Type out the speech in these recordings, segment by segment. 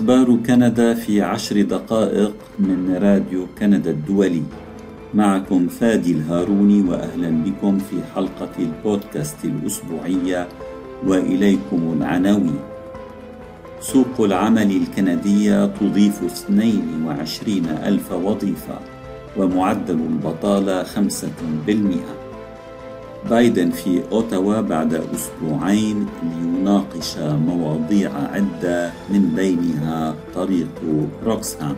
أخبار كندا في عشر دقائق من راديو كندا الدولي. معكم فادي الهاروني وأهلا بكم في حلقة البودكاست الأسبوعية وإليكم العناوين. سوق العمل الكندية تضيف 22 ألف وظيفة ومعدل البطالة 5% بايدن في أوتاوا بعد أسبوعين ليناقش مواضيع عدة من بينها طريق روكسهام.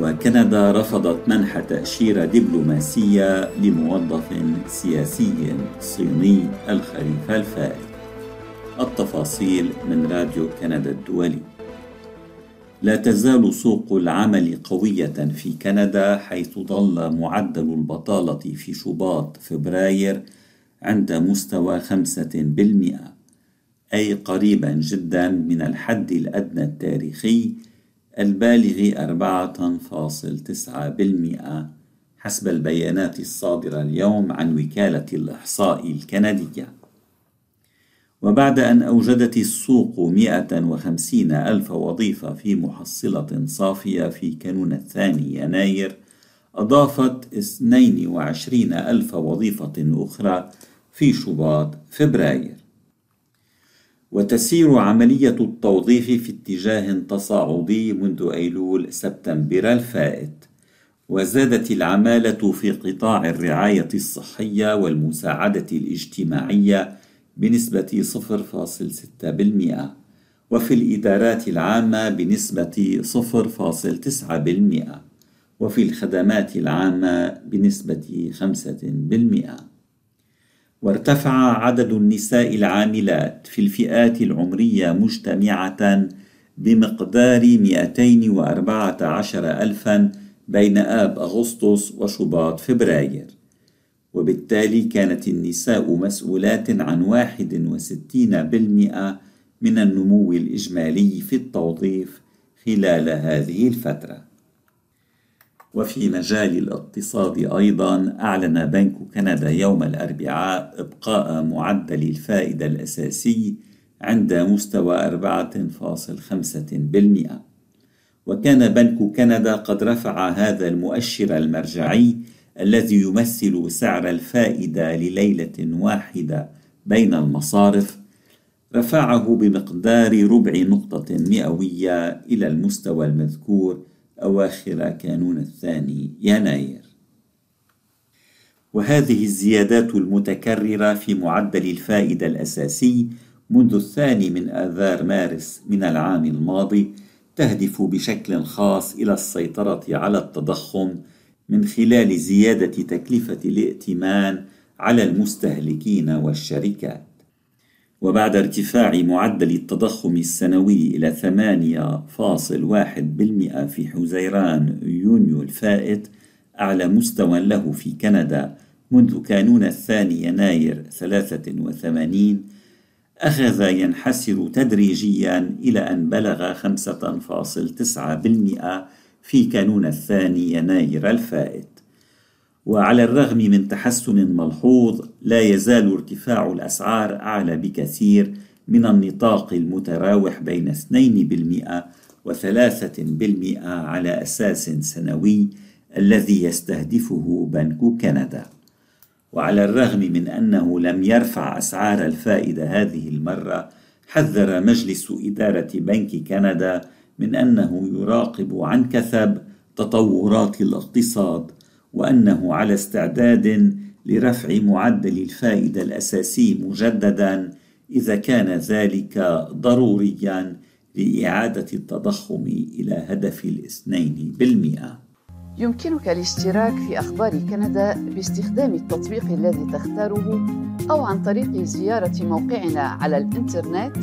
وكندا رفضت منح تأشيرة دبلوماسية لموظف سياسي صيني الخريف الفائت التفاصيل من راديو كندا الدولي. لا تزال سوق العمل قوية في كندا حيث ظل معدل البطالة في شباط فبراير عند مستوى خمسة بالمئة أي قريبا جدا من الحد الأدنى التاريخي البالغ أربعة فاصل تسعة بالمئة. حسب البيانات الصادرة اليوم عن وكالة الإحصاء الكندية. وبعد أن أوجدت السوق 150 ألف وظيفة في محصلة صافية في كانون الثاني يناير أضافت 22 ألف وظيفة أخرى في شباط فبراير. وتسير عملية التوظيف في اتجاه تصاعدي منذ أيلول سبتمبر الفائت. وزادت العمالة في قطاع الرعاية الصحية والمساعدة الاجتماعية بنسبة 0.6% وفي الإدارات العامة بنسبة 0.9% وفي الخدمات العامة بنسبة 5% وارتفع عدد النساء العاملات في الفئات العمرية مجتمعة بمقدار 214 ألفا بين آب أغسطس وشباط فبراير. وبالتالي كانت النساء مسؤولات عن واحد وستين بالمئة من النمو الإجمالي في التوظيف خلال هذه الفترة. وفي مجال الاقتصاد أيضا أعلن بنك كندا يوم الأربعاء إبقاء معدل الفائدة الأساسي عند مستوى 4.5% وكان بنك كندا قد رفع هذا المؤشر المرجعي الذي يمثل سعر الفائدة لليلة واحدة بين المصارف رفعه بمقدار ربع نقطة مئوية إلى المستوى المذكور أواخر كانون الثاني يناير. وهذه الزيادات المتكررة في معدل الفائدة الأساسي منذ الثاني من آذار مارس من العام الماضي تهدف بشكل خاص إلى السيطرة على التضخم من خلال زيادة تكلفة الائتمان على المستهلكين والشركات. وبعد ارتفاع معدل التضخم السنوي إلى 8.1% في حزيران يونيو الفائت أعلى مستوى له في كندا منذ كانون الثاني يناير 83 أخذ ينحسر تدريجيا إلى أن بلغ 5.9% في كانون الثاني يناير الفائت. وعلى الرغم من تحسن ملحوظ لا يزال ارتفاع الأسعار أعلى بكثير من النطاق المتراوح بين 2% و3% على أساس سنوي الذي يستهدفه بنك كندا. وعلى الرغم من أنه لم يرفع أسعار الفائدة هذه المرة حذر مجلس إدارة بنك كندا من أنه يراقب عن كثب تطورات الاقتصاد وأنه على استعداد لرفع معدل الفائدة الأساسي مجددا إذا كان ذلك ضروريا لإعادة التضخم إلى هدف الاثنين بالمئة. يمكنك الاشتراك في أخبار كندا باستخدام التطبيق الذي تختاره أو عن طريق زيارة موقعنا على الإنترنت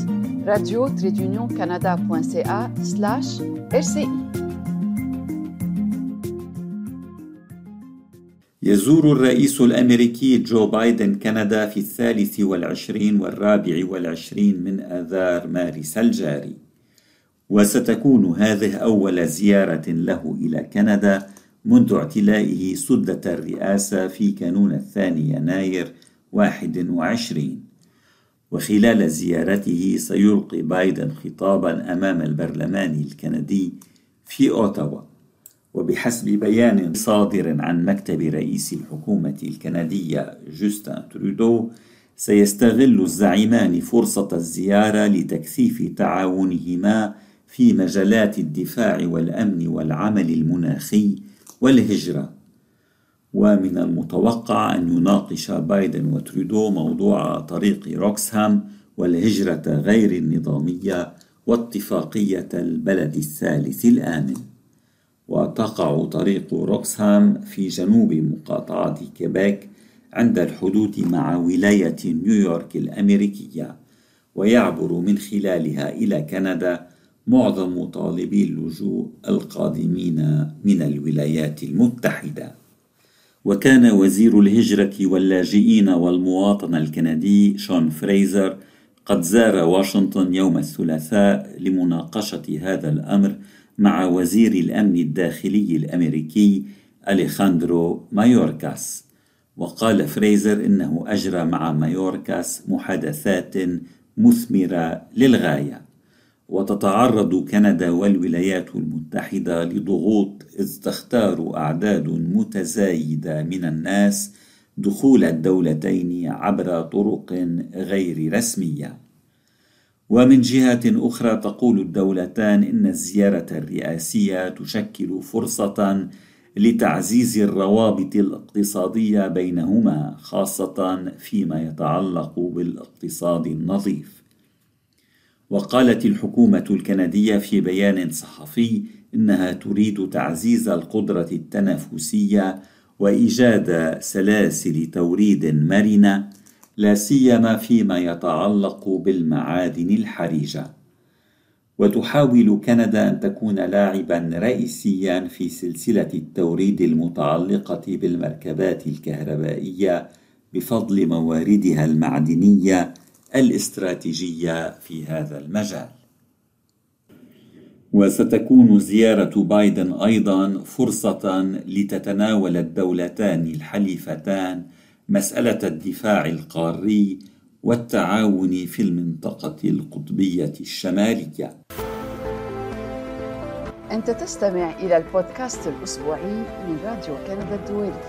راديو كندا.ca rci يزور الرئيس الأمريكي جو بايدن كندا في الثالث والعشرين والرابع والعشرين من آذار مارس الجاري. وستكون هذه أول زيارة له إلى كندا منذ اعتلائه سدة الرئاسة في كانون الثاني يناير 21 وعشرين. وخلال زيارته سيلقي بايدن خطابا أمام البرلمان الكندي في أوتاوا وبحسب بيان صادر عن مكتب رئيس الحكومة الكندية جوستن ترودو سيستغل الزعيمان فرصة الزيارة لتكثيف تعاونهما في مجالات الدفاع والأمن والعمل المناخي والهجرة. ومن المتوقع أن يناقش بايدن وترودو موضوع طريق روكسهام والهجرة غير النظامية واتفاقية البلد الثالث الآمن وتقع طريق روكسهام في جنوب مقاطعة كيبيك عند الحدود مع ولاية نيويورك الأمريكية ويعبر من خلالها إلى كندا معظم طالبي اللجوء القادمين من الولايات المتحدة. وكان وزير الهجرة واللاجئين والمواطنة الكندي شون فريزر قد زار واشنطن يوم الثلاثاء لمناقشة هذا الأمر مع وزير الأمن الداخلي الأمريكي أليخاندرو مايوركاس. وقال فريزر إنه أجرى مع مايوركاس محادثات مثمرة للغاية. وتتعرض كندا والولايات المتحدة لضغوط إذ تختار أعداد متزايدة من الناس دخول الدولتين عبر طرق غير رسمية. ومن جهة أخرى تقول الدولتان إن الزيارة الرئاسية تشكل فرصة لتعزيز الروابط الاقتصادية بينهما خاصة فيما يتعلق بالاقتصاد النظيف. وقالت الحكومة الكندية في بيان صحفي إنها تريد تعزيز القدرة التنافسية وإيجاد سلاسل توريد مرنة لا سيما فيما يتعلق بالمعادن الحرجة. وتحاول كندا أن تكون لاعبا رئيسيا في سلسلة التوريد المتعلقة بالمركبات الكهربائية بفضل مواردها المعدنية الاستراتيجية في هذا المجال وستكون زيارة بايدن أيضا فرصة لتتناول الدولتان الحليفتان مسألة الدفاع القاري والتعاون في المنطقة القطبية الشمالية. أنت تستمع إلى البودكاست الأسبوعي من راديو كندا الدولي.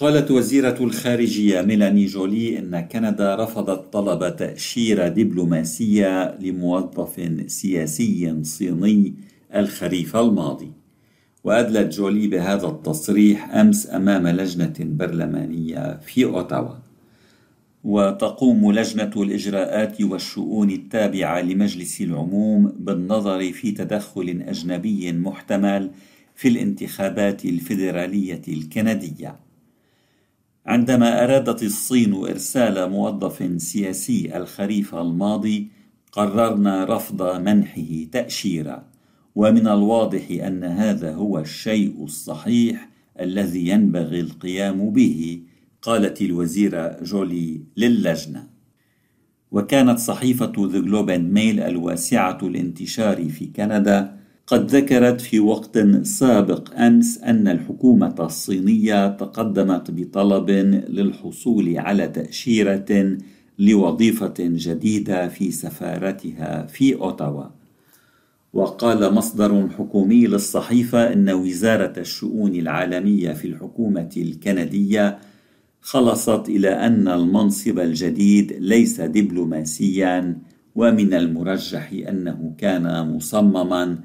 قالت وزيرة الخارجية ميلاني جولي إن كندا رفضت طلب تأشيرة دبلوماسية لموظف سياسي صيني الخريف الماضي. وأدلت جولي بهذا التصريح أمس أمام لجنة برلمانية في أوتاوا. وتقوم لجنة الإجراءات والشؤون التابعة لمجلس العموم بالنظر في تدخل أجنبي محتمل في الانتخابات الفيدرالية الكندية. عندما أرادت الصين إرسال موظف سياسي الخريف الماضي قررنا رفض منحه تأشيرة ومن الواضح أن هذا هو الشيء الصحيح الذي ينبغي القيام به قالت الوزيرة جولي للجنة. وكانت صحيفة ذا جلوبن ميل الواسعة الانتشار في كندا قد ذكرت في وقت سابق امس أن الحكومة الصينية تقدمت بطلب للحصول على تأشيرة لوظيفة جديدة في سفارتها في أوتاوا. وقال مصدر حكومي للصحيفة إن وزارة الشؤون العالمية في الحكومة الكندية خلصت إلى أن المنصب الجديد ليس دبلوماسيا ومن المرجح أنه كان مصمما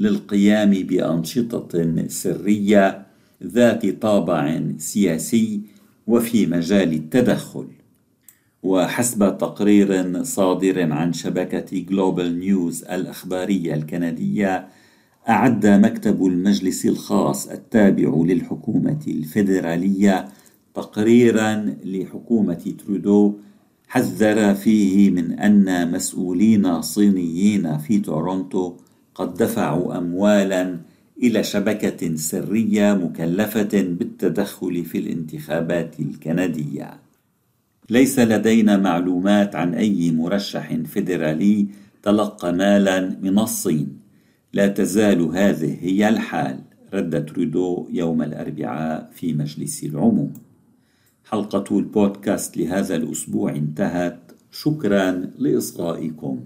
للقيام بأنشطة سرية ذات طابع سياسي وفي مجال التدخل. وحسب تقرير صادر عن شبكة جلوبال نيوز الأخبارية الكندية أعد مكتب المجلس الخاص التابع للحكومة الفيدرالية تقريرا لحكومة ترودو حذر فيه من أن مسؤولين صينيين في تورونتو قد دفعوا اموالا إلى شبكة سرية مكلفة بالتدخل في الانتخابات الكندية. ليس لدينا معلومات عن أي مرشح فيدرالي تلقى مالا من الصين. لا تزال هذه هي الحال رد ترودو يوم الأربعاء في مجلس العموم. حلقة البودكاست لهذا الأسبوع انتهت. شكرا لإصغائكم.